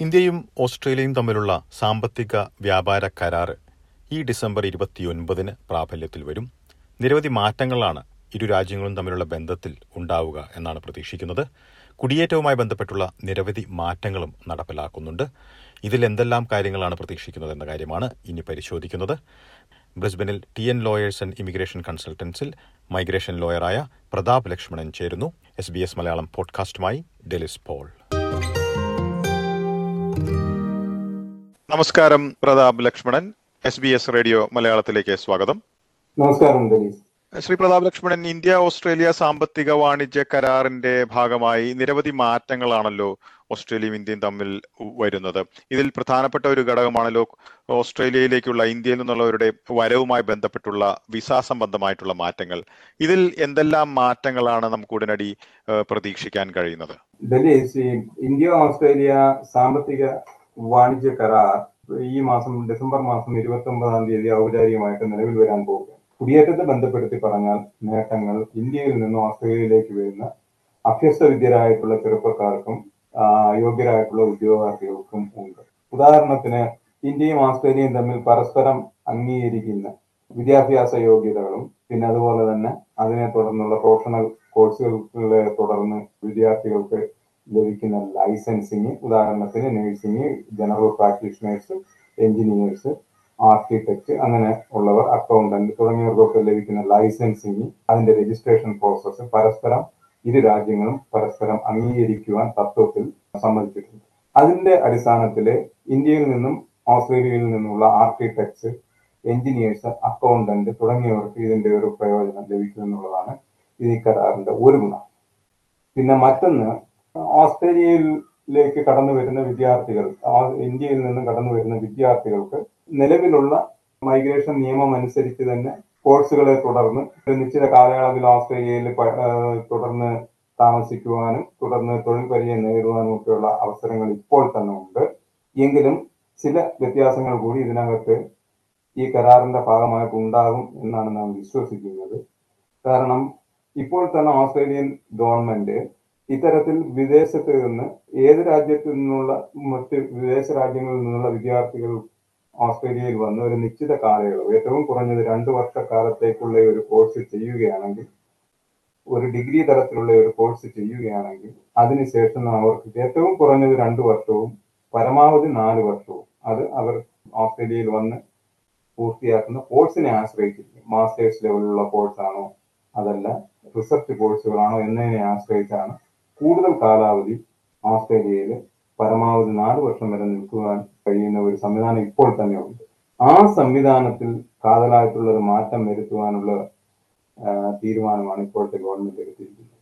ഇന്ത്യയും ഓസ്ട്രേലിയയും തമ്മിലുള്ള സാമ്പത്തിക വ്യാപാര കരാർ ഈ ഡിസംബർ ഇരുപത്തിയൊൻപതിന് പ്രാബല്യത്തിൽ വരും. നിരവധി മാറ്റങ്ങളാണ് ഇരു രാജ്യങ്ങളും തമ്മിലുള്ള ബന്ധത്തിൽ ഉണ്ടാവുക എന്നാണ് പ്രതീക്ഷിക്കുന്നത്. കുടിയേറ്റവുമായി ബന്ധപ്പെട്ടുള്ള നിരവധി മാറ്റങ്ങളും നടപ്പിലാക്കുന്നുണ്ട്. ഇതിൽ എന്തെല്ലാം കാര്യങ്ങളാണ് പ്രതീക്ഷിക്കുന്നത് എന്ന കാര്യമാണ് ഇനി പരിശോധിക്കുന്നത്. ബ്രിസ്ബനിൽ T N lawyers and immigration കൺസൾട്ടൻസിൽ migration ലോയറായ പ്രതാപ് ലക്ഷ്മണൻ ചേരുന്നു. എസ് ബി എസ് മലയാളം പോഡ്കാസ്റ്റുമായി ഡെലിസ് പോൾ. നമസ്കാരം Prathap Lakshmanan S B S radio മലയാളത്തിലേക്ക് സ്വാഗതം. നമസ്കാരം ശ്രീ പ്രതാപ് ലക്ഷ്മണൻ ഇന്ത്യ ഓസ്ട്രേലിയ സാമ്പത്തിക വാണിജ്യ കരാറിന്റെ ഭാഗമായി നിരവധി മാറ്റങ്ങളാണല്ലോ ഓസ്ട്രേലിയയും ഇന്ത്യയും തമ്മിൽ വരുന്നത്. ഇതിൽ പ്രധാനപ്പെട്ട ഒരു ഘടകമാണല്ലോ ഓസ്ട്രേലിയയിലേക്കുള്ള ഇന്ത്യയിൽ നിന്നുള്ളവരുടെ വരവുമായി ബന്ധപ്പെട്ടുള്ള വിസ സംബന്ധമായിട്ടുള്ള മാറ്റങ്ങൾ. ഇതിൽ എന്തെല്ലാം മാറ്റങ്ങളാണ് നമുക്ക് ഉടനടി പ്രതീക്ഷിക്കാൻ കഴിയുന്നത്? ഇന്ത്യ ഓസ്ട്രേലിയ സാമ്പത്തിക വാണിജ്യ കരാർ ഈ മാസം ഡിസംബർ മാസം ഇരുപത്തി ഒമ്പതാം തീയതി ഔപചാരികമായിട്ട് നിലവിൽ വരാൻ പോകുക കുടിയേറ്റത്തെ ബന്ധപ്പെടുത്തി പറഞ്ഞാൽ നേട്ടങ്ങൾ ഇന്ത്യയിൽ നിന്നും ഓസ്ട്രേലിയയിലേക്ക് വരുന്ന അഭ്യസ്തവിദ്യരായിട്ടുള്ള ചെറുപ്പക്കാർക്കും യോഗ്യരായിട്ടുള്ള ഉദ്യോഗാർത്ഥികൾക്കും ഉണ്ട്. ഉദാഹരണത്തിന് ഇന്ത്യയും ഓസ്ട്രേലിയയും തമ്മിൽ പരസ്പരം അംഗീകരിക്കുന്ന വിദ്യാഭ്യാസ യോഗ്യതകളും പിന്നെ അതുപോലെ തന്നെ അതിനെ തുടർന്നുള്ള പ്രൊഫഷണൽ കോഴ്സുകളെ തുടർന്ന് വിദ്യാർത്ഥികൾക്ക് ലഭിക്കുന്ന ലൈസൻസിങ് ഉദാഹരണത്തിന് nursing general practitioners engineers architect അങ്ങനെ ഉള്ളവർ അക്കൗണ്ടന്റ് തുടങ്ങിയവർക്കൊക്കെ ലഭിക്കുന്ന ലൈസൻസിങ് അതിന്റെ രജിസ്ട്രേഷൻ പ്രോസസ്സ് പരസ്പരം ഇരു രാജ്യങ്ങളും പരസ്പരം അംഗീകരിക്കുവാൻ തത്വത്തിൽ സമ്മതിച്ചിട്ടുണ്ട്. അതിന്റെ അടിസ്ഥാനത്തിൽ ഇന്ത്യയിൽ നിന്നും ഓസ്ട്രേലിയയിൽ നിന്നുള്ള ആർക്കിടെക്ട്സ് എഞ്ചിനീയേഴ്സ് അക്കൗണ്ടന്റ് തുടങ്ങിയവർക്ക് ഇതിന്റെ ഒരു പ്രയോജനം ലഭിക്കുമെന്നുള്ളതാണ് ഈ കരാറിന്റെ ഒരു ഗുണം. പിന്നെ മറ്റൊന്ന് ഓസ്ട്രേലിയയിലേക്ക് കടന്നു വരുന്ന വിദ്യാർത്ഥികൾ ഇന്ത്യയിൽ നിന്നും കടന്നു വരുന്ന വിദ്യാർത്ഥികൾക്ക് നിലവിലുള്ള മൈഗ്രേഷൻ നിയമം അനുസരിച്ച് തന്നെ കോഴ്സുകളെ തുടർന്ന് നിശ്ചിത കാലയളവിൽ ഓസ്ട്രേലിയയിൽ തുടർന്ന് താമസിക്കുവാനും തുടർന്ന് തൊഴിൽ പരിചയം നേടുവാനും ഒക്കെയുള്ള അവസരങ്ങൾ ഇപ്പോൾ തന്നെ ഉണ്ട്. എങ്കിലും ചില വ്യത്യാസങ്ങൾ കൂടി ഇതിനകത്ത് ഈ കരാറിന്റെ ഭാഗമായിട്ട് ഉണ്ടാകും എന്നാണ് നാം വിശ്വസിക്കുന്നത്. കാരണം ഇപ്പോൾ തന്നെ ഓസ്ട്രേലിയൻ ഗവൺമെന്റ് ഇത്തരത്തിൽ വിദേശത്ത് നിന്ന് ഏത് രാജ്യത്തു നിന്നുള്ള മറ്റ് വിദേശ രാജ്യങ്ങളിൽ നിന്നുള്ള വിദ്യാർത്ഥികൾ ഓസ്ട്രേലിയയിൽ വന്ന് ഒരു നിശ്ചിത കാലയളവ് ഏറ്റവും കുറഞ്ഞത് രണ്ടു വർഷക്കാലത്തേക്കുള്ള ഒരു കോഴ്സ് ചെയ്യുകയാണെങ്കിൽ ഒരു ഡിഗ്രി തരത്തിലുള്ള ഒരു കോഴ്സ് ചെയ്യുകയാണെങ്കിൽ അതിനുശേഷം അവർക്ക് ഏറ്റവും കുറഞ്ഞത് രണ്ടു വർഷവും പരമാവധി നാല് വർഷവും അത് അവർ ഓസ്ട്രേലിയയിൽ വന്ന് പൂർത്തിയാക്കുന്ന കോഴ്സിനെ ആശ്രയിച്ചിരിക്കും. മാസ്റ്റേഴ്സ് ലെവലിലുള്ള കോഴ്സാണോ അതല്ല റിസർച്ച് കോഴ്സുകളാണോ എന്നതിനെ ആശ്രയിച്ചാണ് കൂടുതൽ കാലാവധി ഓസ്ട്രേലിയയിൽ പരമാവധി നാല് വർഷം വരെ നിൽക്കുവാൻ കഴിയുന്ന ഒരു സംവിധാനം ഇപ്പോൾ തന്നെ ഉണ്ട്. ആ സംവിധാനത്തിൽ കാതലായിട്ടുള്ള ഒരു മാറ്റം വരുത്തുവാനുള്ള തീരുമാനമാണ് ഇപ്പോഴത്തെ ഗവൺമെന്റ് എടുത്തിരിക്കുന്നത്.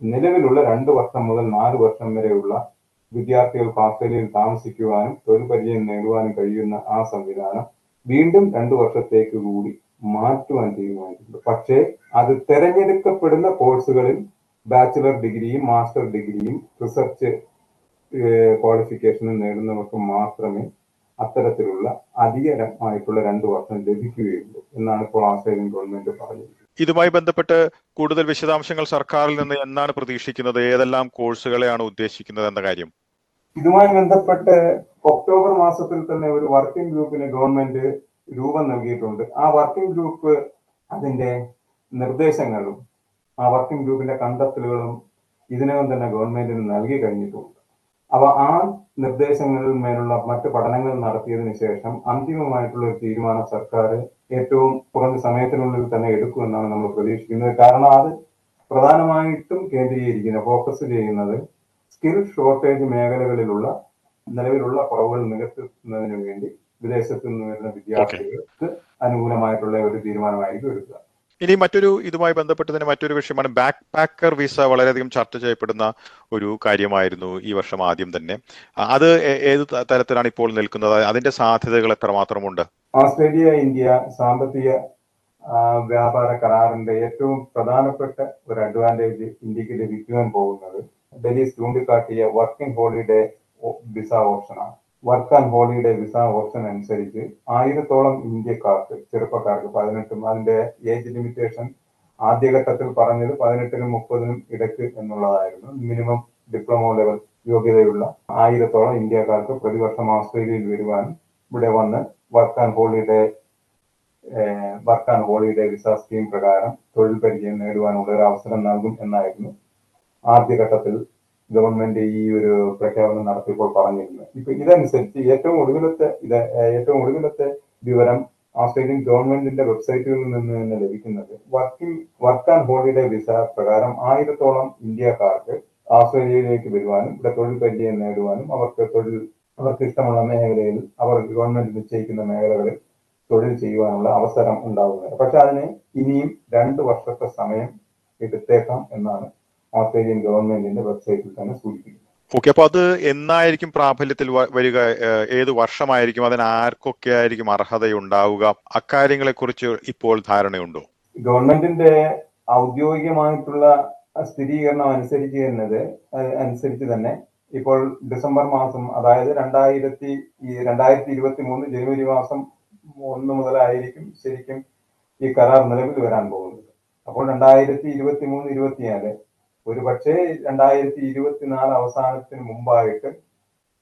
നിലവിലുള്ള രണ്ട് വർഷം മുതൽ നാല് വർഷം വരെയുള്ള വിദ്യാർത്ഥികൾക്ക് ഓസ്ട്രേലിയയിൽ താമസിക്കുവാനും തൊഴിൽ പരിചയം നേടുവാനും കഴിയുന്ന ആ സംവിധാനം വീണ്ടും രണ്ടു വർഷത്തേക്ക് കൂടി മാറ്റുവാൻ തീരുമാനിച്ചിട്ടുണ്ട്. പക്ഷേ അത് തെരഞ്ഞെടുക്കപ്പെടുന്ന കോഴ്സുകളിൽ ബാച്ചിലർ ഡിഗ്രിയും മാസ്റ്റർ ഡിഗ്രിയും റിസർച്ച് ക്വാളിഫിക്കേഷനും നേടുന്നവർക്ക് മാത്രമേ അത്തരത്തിലുള്ള അധികമായിട്ടുള്ള രണ്ടു വർഷം ലഭിക്കുകയുള്ളൂ എന്നാണ് ഇപ്പോൾ ആസ്ട്രേലിയൻ ഗവൺമെന്റ് പറഞ്ഞത് ഇതുമായി ബന്ധപ്പെട്ട് കൂടുതൽ വിശദാംശങ്ങൾ സർക്കാരിൽ നിന്ന് എന്നാണ് പ്രതീക്ഷിക്കുന്നത്? ഏതെല്ലാം കോഴ്സുകളെയാണ് ഉദ്ദേശിക്കുന്നത് എന്ന കാര്യം. ഇതുമായി ബന്ധപ്പെട്ട് ഒക്ടോബർ മാസത്തിൽ തന്നെ ഒരു വർക്കിംഗ് ഗ്രൂപ്പിന് ഗവൺമെന്റ് രൂപം നൽകിയിട്ടുണ്ട്. ആ വർക്കിംഗ് ഗ്രൂപ്പ് അതിന്റെ നിർദ്ദേശങ്ങളും ആ വർക്കിംഗ് ഗ്രൂപ്പിന്റെ കണ്ടെത്തലുകളും ഇതിനകം തന്നെ ഗവൺമെന്റിന് നൽകി കഴിഞ്ഞിട്ടുണ്ട്. അവ ആ നിർദ്ദേശങ്ങളിൽ മേലുള്ള മറ്റ് പഠനങ്ങൾ നടത്തിയതിനു ശേഷം അന്തിമമായിട്ടുള്ള ഒരു തീരുമാനം സർക്കാർ ഏറ്റവും കുറഞ്ഞ സമയത്തിനുള്ളിൽ തന്നെ എടുക്കുമെന്നാണ് നമ്മൾ പ്രതീക്ഷിക്കുന്നത്. കാരണം അത് പ്രധാനമായിട്ടും കേന്ദ്രീകരിക്കുന്ന ഫോക്കസ് ചെയ്യുന്നത് സ്കിൽ ഷോർട്ടേജ് മേഖലകളിലുള്ള നിലവിലുള്ള കുറവുകൾ നികത്തുന്നതിന് വേണ്ടി വിദേശത്ത് നിന്ന് വരുന്ന വിദ്യാർത്ഥികൾക്ക് അനുകൂലമായിട്ടുള്ള ഒരു തീരുമാനമായിരിക്കും എടുക്കുക. ഇനി മറ്റൊരു ഇതുമായി ബന്ധപ്പെട്ട് തന്നെ മറ്റൊരു വിഷയമാണ് ബാക്ക് പാക്കർ വിസ വളരെയധികം ചർച്ച ചെയ്യപ്പെടുന്ന ഒരു കാര്യമായിരുന്നു ഈ വർഷം ആദ്യം തന്നെ. അത് ഏത് തരത്തിലാണ് ഇപ്പോൾ നിൽക്കുന്നത്? അതിന്റെ സാധ്യതകൾ എത്രമാത്രമുണ്ട്? ഓസ്ട്രേലിയ ഇന്ത്യ സാമ്പത്തിക വ്യാപാര കരാറിന്റെ ഏറ്റവും പ്രധാനപ്പെട്ട ഒരു അഡ്വാന്റേജ് ഇന്ത്യയ്ക്ക് ലഭിക്കുവാൻ പോകുന്നത് ഡൽഹി ചൂണ്ടിക്കാട്ടിയ വർക്കിംഗ് ഹോളിഡേ വിസ ഓപ്ഷനാണ്. Work and holiday visa option അനുസരിച്ച് ആയിരത്തോളം ഇന്ത്യക്കാർക്ക് ചെറുപ്പക്കാർക്ക് പതിനെട്ടും അതിന്റെ ഏജ് ലിമിറ്റേഷൻ ആദ്യഘട്ടത്തിൽ പറഞ്ഞത് പതിനെട്ടിനും മുപ്പതിനും ഇടയ്ക്ക് എന്നുള്ളതായിരുന്നു. മിനിമം ഡിപ്ലോമ ലെവൽ യോഗ്യതയുള്ള ആയിരത്തോളം ഇന്ത്യക്കാർക്ക് പ്രതിവർഷം ഓസ്ട്രേലിയയിൽ വരുവാനും ഇവിടെ വന്ന് work and holiday work and holiday visa scheme പ്രകാരം തൊഴിൽ പരിചയം നേടുവാനുള്ള ഒരു അവസരം നൽകും എന്നായിരുന്നു ആദ്യഘട്ടത്തിൽ ഗവൺമെന്റ് ഈ ഒരു പ്രഖ്യാപനം നടത്തിയപ്പോൾ പറഞ്ഞിരുന്നത് ഇപ്പൊ ഇതനുസരിച്ച് ഏറ്റവും ഒടുവിലത്തെ ഇത് ഏറ്റവും ഒടുവിലത്തെ വിവരം ഓസ്ട്രേലിയൻ ഗവൺമെന്റിന്റെ വെബ്സൈറ്റുകളിൽ നിന്ന് തന്നെ ലഭിക്കുന്നത് working work and holiday visa പ്രകാരം ആയിരത്തോളം ഇന്ത്യക്കാർക്ക് ഓസ്ട്രേലിയയിലേക്ക് വരുവാനും ഇവിടെ തൊഴിൽ പരിചയം നേടുവാനും അവർക്ക് തൊഴിൽ അവർക്ക് ഇഷ്ടമുള്ള മേഖലയിൽ അവർ ഗവൺമെന്റ് നിശ്ചയിക്കുന്ന മേഖലകളിൽ തൊഴിൽ ചെയ്യുവാനുള്ള അവസരം ഉണ്ടാകുന്നത് പക്ഷെ അതിന് ഇനിയും രണ്ട് വർഷത്തെ സമയം എടുത്തേക്കാം എന്നാണ് ഓസ്ട്രേലിയൻ ഗവൺമെന്റിന്റെ വെബ്സൈറ്റിൽ തന്നെ സൂചിപ്പിക്കുന്നത് ഓക്കെ അപ്പൊ അത് എന്നായിരിക്കും പ്രാബല്യത്തിൽ വരിക ഏത് വർഷമായിരിക്കും? അതിന് ആർക്കൊക്കെ ആയിരിക്കും അർഹതയുണ്ടാവുക? അക്കാര്യങ്ങളെ കുറിച്ച് ഇപ്പോൾ ധാരണയുണ്ടോ? ഗവൺമെന്റിന്റെ ഔദ്യോഗികമായിട്ടുള്ള സ്ഥിരീകരണം അനുസരിച്ച് തന്നത് അനുസരിച്ച് തന്നെ ഇപ്പോൾ ഡിസംബർ മാസം അതായത് രണ്ടായിരത്തി രണ്ടായിരത്തി ഇരുപത്തി മൂന്ന് ജനുവരി മാസം ഒന്ന് മുതലായിരിക്കും ശരിക്കും ഈ കരാർ നിലവിൽ വരാൻ പോകുന്നത്. അപ്പോൾ രണ്ടായിരത്തി ഇരുപത്തി മൂന്ന് ഇരുപത്തിനാല് ഒരു പക്ഷേ രണ്ടായിരത്തി ഇരുപത്തിനാല് അവസാനത്തിന് മുമ്പായിട്ട്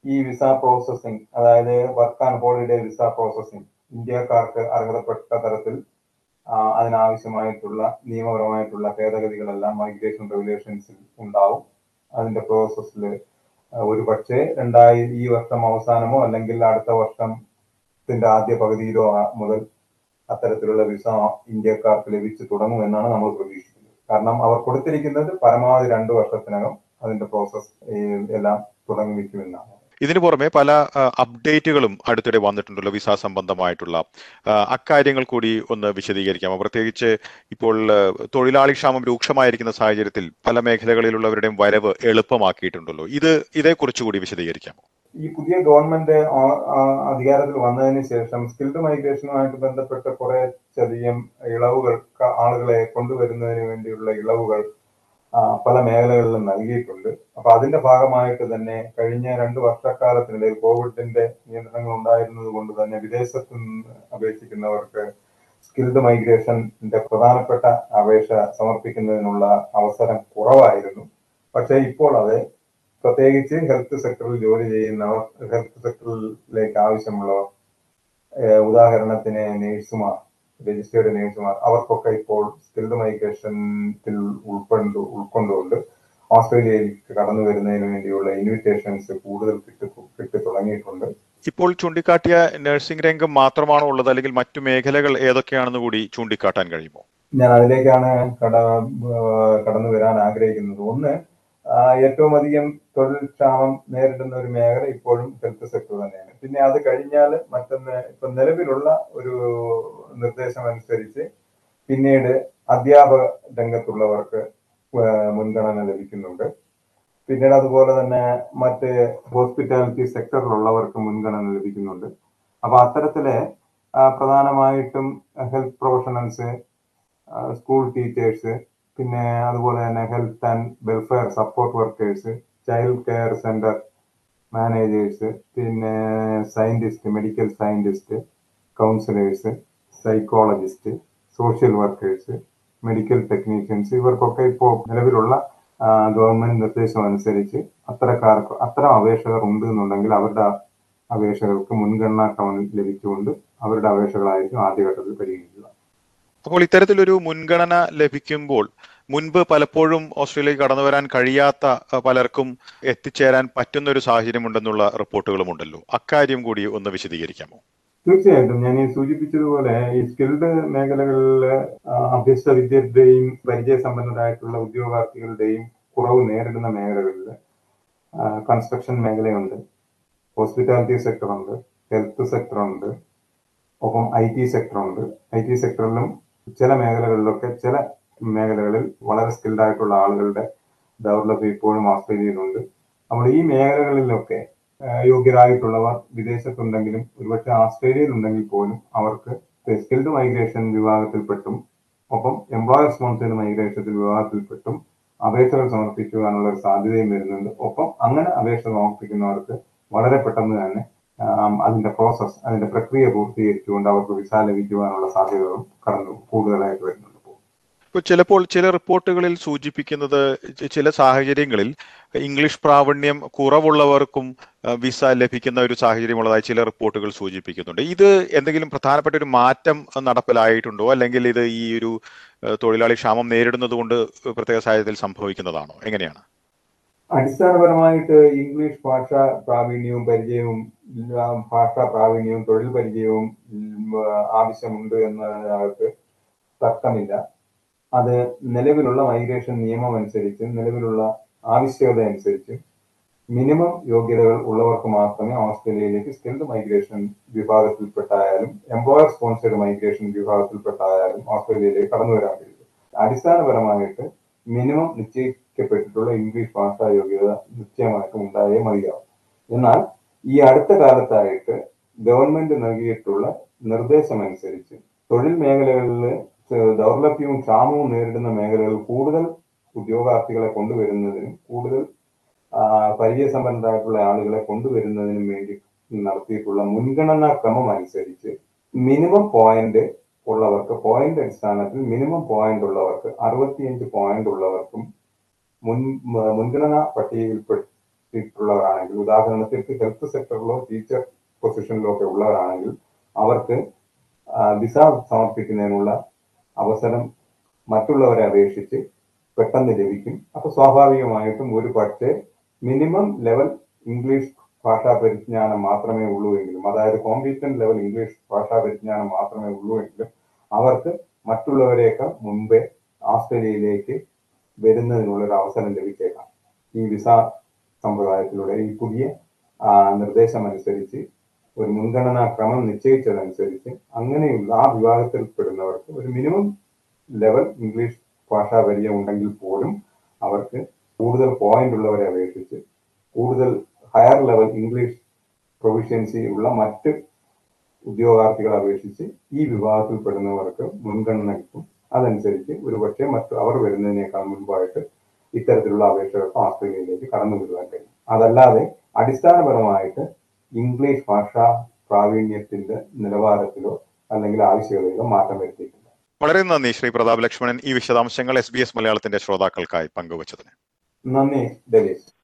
ഈ വിസ പ്രോസസ്സിംഗ് അതായത് work and holiday visa processing ഇന്ത്യക്കാർക്ക് അർഹതപ്പെട്ട തരത്തിൽ അതിനാവശ്യമായിട്ടുള്ള നിയമപരമായിട്ടുള്ള ഭേദഗതികളെല്ലാം മൈഗ്രേഷൻ റെഗുലേഷൻസിൽ ഉണ്ടാവും. അതിന്റെ പ്രോസസ്സിൽ ഒരു പക്ഷേ രണ്ടായി ഈ വർഷം അവസാനമോ അല്ലെങ്കിൽ അടുത്ത വർഷത്തിന്റെ ആദ്യ പകുതിയിലോ മുതൽ അത്തരത്തിലുള്ള വിസ ഇന്ത്യക്കാർക്ക് ലഭിച്ചു തുടങ്ങുമെന്നാണ് നമ്മൾ പ്രതീക്ഷിക്കുന്നത്. കാരണം അവർ കൊടുത്തിരിക്കുന്നത് പരമാവധി രണ്ടു വർഷത്തിനകം അതിന്റെ പ്രോസസ് എല്ലാം തുടങ്ങി വയ്ക്കുമെന്നാണ് ഇതിനു പുറമെ പല അപ്ഡേറ്റുകളും അടുത്തിടെ വന്നിട്ടുണ്ടല്ലോ വിസ സംബന്ധമായിട്ടുള്ള. അക്കാര്യങ്ങൾ കൂടി ഒന്ന് വിശദീകരിക്കാമോ? പ്രത്യേകിച്ച് ഇപ്പോൾ തൊഴിലാളി ക്ഷാമം രൂക്ഷമായിരിക്കുന്ന സാഹചര്യത്തിൽ പല മേഖലകളിലുള്ളവരുടെയും വരവ് എളുപ്പമാക്കിയിട്ടുണ്ടല്ലോ. ഇത് ഇതേക്കുറിച്ച് കൂടി വിശദീകരിക്കാമോ? ഈ പുതിയ ഗവൺമെന്റ് അധികാരത്തിൽ വന്നതിന് ശേഷം സ്കിൽഡ് മൈഗ്രേഷനുമായിട്ട് ബന്ധപ്പെട്ട കുറെ ചെറിയ ഇളവുകൾ ആളുകളെ കൊണ്ടുവരുന്നതിന് വേണ്ടിയുള്ള ഇളവുകൾ പല മേഖലകളിലും നൽകിയിട്ടുണ്ട്. അപ്പൊ അതിന്റെ ഭാഗമായിട്ട് തന്നെ കഴിഞ്ഞ രണ്ട് വർഷക്കാലത്തിനിടയിൽ കോവിഡിന്റെ നിയന്ത്രണങ്ങൾ ഉണ്ടായിരുന്നത് കൊണ്ട് തന്നെ വിദേശത്ത് നിന്ന് അപേക്ഷിക്കുന്നവർക്ക് സ്കിൽഡ് മൈഗ്രേഷന്റെ പ്രധാനപ്പെട്ട അപേക്ഷ സമർപ്പിക്കുന്നതിനുള്ള അവസരം കുറവായിരുന്നു. പക്ഷേ ഇപ്പോൾ അത് പ്രത്യേകിച്ച് ഹെൽത്ത് സെക്ടറിൽ ജോലി ചെയ്യുന്നവർ ഹെൽത്ത് സെക്ടറിലേക്ക് ആവശ്യമുള്ളവർ ഉദാഹരണത്തിന് നേഴ്സുമാർ രജിസ്റ്റേർഡ് നേഴ്സുമാർ അവർക്കൊക്കെ ഇപ്പോൾ സ്കിൽഡ് മൈഗ്രേഷനിൽ ഉൾക്കൊണ്ട് ഉൾക്കൊണ്ടുകൊണ്ട് ഓസ്ട്രേലിയയിലേക്ക് കടന്നു വരുന്നതിന് വേണ്ടിയുള്ള ഇൻവിറ്റേഷൻസ് കൂടുതൽ കിട്ടി കിട്ടി തുടങ്ങിയിട്ടുണ്ട്. ഇപ്പോൾ ചൂണ്ടിക്കാട്ടിയ നഴ്സിംഗ് രംഗം മാത്രമാണോ ഉള്ളത്? അല്ലെങ്കിൽ മറ്റു മേഖലകൾ ഏതൊക്കെയാണെന്ന് കൂടി ചൂണ്ടിക്കാട്ടാൻ കഴിയുമോ? ഞാൻ അതിലേക്കാണ് കട കടന്നു വരാൻ ആഗ്രഹിക്കുന്നത്. ഒന്ന് ഏറ്റവും അധികം തൊഴിൽ ക്ഷാമം നേരിടുന്ന ഒരു മേഖല ഇപ്പോഴും ഹെൽത്ത് സെക്ടർ തന്നെയാണ്. പിന്നെ അത് കഴിഞ്ഞാൽ മറ്റൊന്ന് ഇപ്പൊ നിലവിലുള്ള ഒരു നിർദ്ദേശം അനുസരിച്ച് പിന്നീട് അധ്യാപക രംഗത്തുള്ളവർക്ക് മുൻഗണന ലഭിക്കുന്നുണ്ട്. പിന്നീട് അതുപോലെ തന്നെ മറ്റ് ഹോസ്പിറ്റാലിറ്റി സെക്ടറിലുള്ളവർക്ക് മുൻഗണന ലഭിക്കുന്നുണ്ട്. അപ്പൊ അത്തരത്തിൽ പ്രധാനമായിട്ടും ഹെൽത്ത് പ്രൊഫഷണൽസ് സ്കൂൾ ടീച്ചേഴ്സ് പിന്നെ അതുപോലെ തന്നെ health and welfare support workers child care centre managers പിന്നെ scientist medical scientist counsellors psychologist social workers medical technicians ഇവർക്കൊക്കെ ഇപ്പോൾ നിലവിലുള്ള ഗവൺമെന്റ് നിർദ്ദേശം അനുസരിച്ച് അത്തരക്കാർക്ക് അത്തരം അപേക്ഷകർ ഉണ്ട് എന്നുണ്ടെങ്കിൽ അവരുടെ അപേക്ഷകൾക്ക് മുൻഗണനാ ക്രമം ലഭിച്ചുകൊണ്ട് അവരുടെ അപേക്ഷകളായിരിക്കും ആദ്യഘട്ടത്തിൽ പരിഗണിക്കുക. അപ്പോൾ ഇത്തരത്തിലൊരു മുൻഗണന ലഭിക്കുമ്പോൾ മുൻപ് പലപ്പോഴും ഓസ്ട്രേലിയയിൽ കടന്നു വരാൻ കഴിയാത്ത പലർക്കും എത്തിച്ചേരാൻ പറ്റുന്ന ഒരു സാഹചര്യം ഉണ്ടെന്നുള്ള റിപ്പോർട്ടുകളും ഉണ്ടല്ലോ അക്കാര്യം കൂടി ഒന്ന് വിശദീകരിക്കാമോ? തീർച്ചയായിട്ടും. ഞാൻ ഈ സൂചിപ്പിച്ചതുപോലെ ഈ സ്കിൽഡ് മേഖലകളിൽ അഭ്യസ്ത വിദ്യരുടെയും പരിചയസമ്പന്നരായിട്ടുള്ള ഉദ്യോഗാർത്ഥികളുടെയും കുറവ് നേരിടുന്ന മേഖലകളിൽ കൺസ്ട്രക്ഷൻ മേഖലയുണ്ട്. ഹോസ്പിറ്റാലിറ്റി സെക്ടറുണ്ട് ഹെൽത്ത് സെക്ടറുണ്ട് ഒപ്പം ഐ ടി സെക്ടർ ഉണ്ട്. ഐ ടി സെക്ടറിലും ചില മേഖലകളിലൊക്കെ ചില മേഖലകളിൽ വളരെ സ്കിൽഡ് ആയിട്ടുള്ള ആളുകളുടെ ഡെവലപ്പ് ഇപ്പോഴും ഓസ്ട്രേലിയയിലുണ്ട് നമ്മൾ ഈ മേഖലകളിലൊക്കെ യോഗ്യരായിട്ടുള്ളവർ വിദേശത്തുണ്ടെങ്കിലും ഒരുപക്ഷെ ആസ്ട്രേലിയയിൽ ഉണ്ടെങ്കിൽ പോലും അവർക്ക് സ്കിൽഡ് മൈഗ്രേഷൻ വിഭാഗത്തിൽപ്പെട്ടും ഒപ്പം എംപ്ലോയർ സ്പോൺസേഡ് മൈഗ്രേഷൻ വിഭാഗത്തിൽപ്പെട്ടും അപേക്ഷകൾ സമർപ്പിക്കുവാനുള്ള ഒരു സാധ്യതയും വരുന്നുണ്ട്. ഒപ്പം അങ്ങനെ അപേക്ഷ സമർപ്പിക്കുന്നവർക്ക് വളരെ പെട്ടെന്ന് തന്നെ അതിന്റെ പ്രോസസ് അതിന്റെ പ്രക്രിയ പൂർത്തീകരിച്ചുകൊണ്ട് അവർക്ക് വിസ ലഭിക്കുവാനുള്ള സാധ്യതകളും കടന്നു കൂടുതലായിട്ട് വരുന്നുണ്ട് ഇപ്പോൾ. ചിലപ്പോൾ ചില റിപ്പോർട്ടുകളിൽ സൂചിപ്പിക്കുന്നത് ചില സാഹചര്യങ്ങളിൽ ഇംഗ്ലീഷ് പ്രാവീണ്യം കുറവുള്ളവർക്കും വിസ ലഭിക്കുന്ന ഒരു സാഹചര്യമുള്ളതായി ചില റിപ്പോർട്ടുകൾ സൂചിപ്പിക്കുന്നുണ്ട്. ഇത് എന്തെങ്കിലും പ്രധാനപ്പെട്ട ഒരു മാറ്റം നടപ്പിലായിട്ടുണ്ടോ? അല്ലെങ്കിൽ ഇത് ഈ ഒരു തൊഴിലാളി ക്ഷാമം നേരിടുന്നത് കൊണ്ട് പ്രത്യേക സാഹചര്യത്തിൽ സംഭവിക്കുന്നതാണോ? എങ്ങനെയാണ്? അടിസ്ഥാനപരമായിട്ട് ഇംഗ്ലീഷ് ഭാഷ പ്രാവീണ്യവും പരിചയവും ഭാഷാ പ്രാവീണ്യവും തൊഴിൽ പരിചയവും ആവശ്യമുണ്ട് എന്നതിനകത്ത് തർക്കമില്ല. അത് നിലവിലുള്ള മൈഗ്രേഷൻ നിയമം അനുസരിച്ച് നിലവിലുള്ള ആവശ്യകത അനുസരിച്ച് മിനിമം യോഗ്യതകൾ ഉള്ളവർക്ക് മാത്രമേ ഓസ്ട്രേലിയയിലേക്ക് സ്കിൽഡ് മൈഗ്രേഷൻ വിഭാഗത്തിൽപ്പെട്ടായാലും എംപ്ലോയർ സ്പോൺസേഡ് മൈഗ്രേഷൻ വിഭാഗത്തിൽപ്പെട്ടായാലും ഓസ്ട്രേലിയയിലേക്ക് കടന്നു വരാൻ കഴിയും. അടിസ്ഥാനപരമായിട്ട് മിനിമം നിശ്ചയിക്കപ്പെട്ടിട്ടുള്ള ഇംഗ്ലീഷ് ഭാഷാ യോഗ്യത നിശ്ചയമായിട്ടും ഉണ്ടായേ മതിയാവും. എന്നാൽ ഈ അടുത്ത കാലത്തായിട്ട് ഗവൺമെന്റ് നൽകിയിട്ടുള്ള നിർദ്ദേശമനുസരിച്ച് തൊഴിൽ മേഖലകളിൽ ദൗർലഭ്യവും ക്ഷാമവും നേരിടുന്ന മേഖലകളിൽ കൂടുതൽ ഉദ്യോഗാർത്ഥികളെ കൊണ്ടുവരുന്നതിനും കൂടുതൽ പരിചയസമ്പന്നരായിട്ടുള്ള ആളുകളെ കൊണ്ടുവരുന്നതിനും വേണ്ടി നടത്തിയിട്ടുള്ള മുൻഗണനാ ക്രമം അനുസരിച്ച് മിനിമം പോയിന്റ് ഉള്ളവർക്ക് പോയിന്റ് അടിസ്ഥാനത്തിൽ മിനിമം പോയിന്റ് ഉള്ളവർക്ക് അറുപത്തിയഞ്ച് പോയിന്റ് ഉള്ളവർക്കും മുൻ മുൻഗണനാ മുൻഗണനാ പട്ടികയിൽപ്പെട്ടിട്ടുള്ളവരാണെങ്കിൽ ഉദാഹരണത്തിന് ഹെൽത്ത് സെക്ടറിലോ ടീച്ചർ പൊസിഷനിലോ ഒക്കെ ഉള്ളവരാണെങ്കിൽ അവർക്ക് വിസ സമർപ്പിക്കുന്നതിനുള്ള അവസരം മറ്റുള്ളവരെ അപേക്ഷിച്ച് പെട്ടെന്ന് ലഭിക്കും. അപ്പൊ സ്വാഭാവികമായിട്ടും ഒരു പക്ഷേ മിനിമം ലെവൽ ഇംഗ്ലീഷ് ഭാഷാ പരിജ്ഞാനം മാത്രമേ ഉള്ളൂ എങ്കിലും അതായത് കോമ്പീറ്റന്റ് ലെവൽ ഇംഗ്ലീഷ് ഭാഷാ പരിജ്ഞാനം മാത്രമേ ഉള്ളൂ എങ്കിലും അവർക്ക് മറ്റുള്ളവരെയൊക്കെ മുമ്പേ ഓസ്ട്രേലിയയിലേക്ക് വരുന്നതിനുള്ള ഒരു അവസരം ലഭിച്ചേക്കാം. ഈ വിസ സമ്പ്രദായത്തിലൂടെ ഈ പുതിയ ആ, നിർദ്ദേശം അനുസരിച്ച് ഒരു മുൻഗണനാ ക്രമം നിശ്ചയിച്ചതനുസരിച്ച് അങ്ങനെയുള്ള ആ വിഭാഗത്തിൽപ്പെടുന്നവർക്ക് ഒരു മിനിമം ലെവൽ ഇംഗ്ലീഷ് ഭാഷാ പരിചയം ഉണ്ടെങ്കിൽ പോലും അവർക്ക് കൂടുതൽ പോയിന്റ് ഉള്ളവരെ അപേക്ഷിച്ച് കൂടുതൽ ഹയർ ലെവൽ ഇംഗ്ലീഷ് പ്രൊഫിഷ്യൻസി ഉള്ള മറ്റ് ഉദ്യോഗാർത്ഥികളെ അപേക്ഷിച്ച് ഈ വിഭാഗത്തിൽപ്പെടുന്നവർക്ക് മുൻഗണന കിട്ടും. അതനുസരിച്ച് ഒരുപക്ഷെ മറ്റു അവർ വരുന്നതിനേക്കാൾ മുൻപായിട്ട് ഇത്തരത്തിലുള്ള അപേക്ഷകൾ ഓസ്ട്രേലിയയിലേക്ക് കടന്നു വരുവാൻ കഴിയും. അതല്ലാതെ അടിസ്ഥാനപരമായിട്ട് ഇംഗ്ലീഷ് ഭാഷാ പ്രാവീണ്യത്തിന്റെ നിലവാരത്തിലോ അല്ലെങ്കിൽ ആവശ്യകതയിലോ മാറ്റം വരുത്തിയിട്ടില്ല. വളരെ നന്ദി ശ്രീ പ്രതാപ് ലക്ഷ്മണൻ ഈ വിശദാംശങ്ങൾ എസ് ബി എസ് മലയാളത്തിന്റെ ശ്രോതാക്കൾക്കായി പങ്കുവച്ചതിന്. നന്ദി. ഡെലീസ്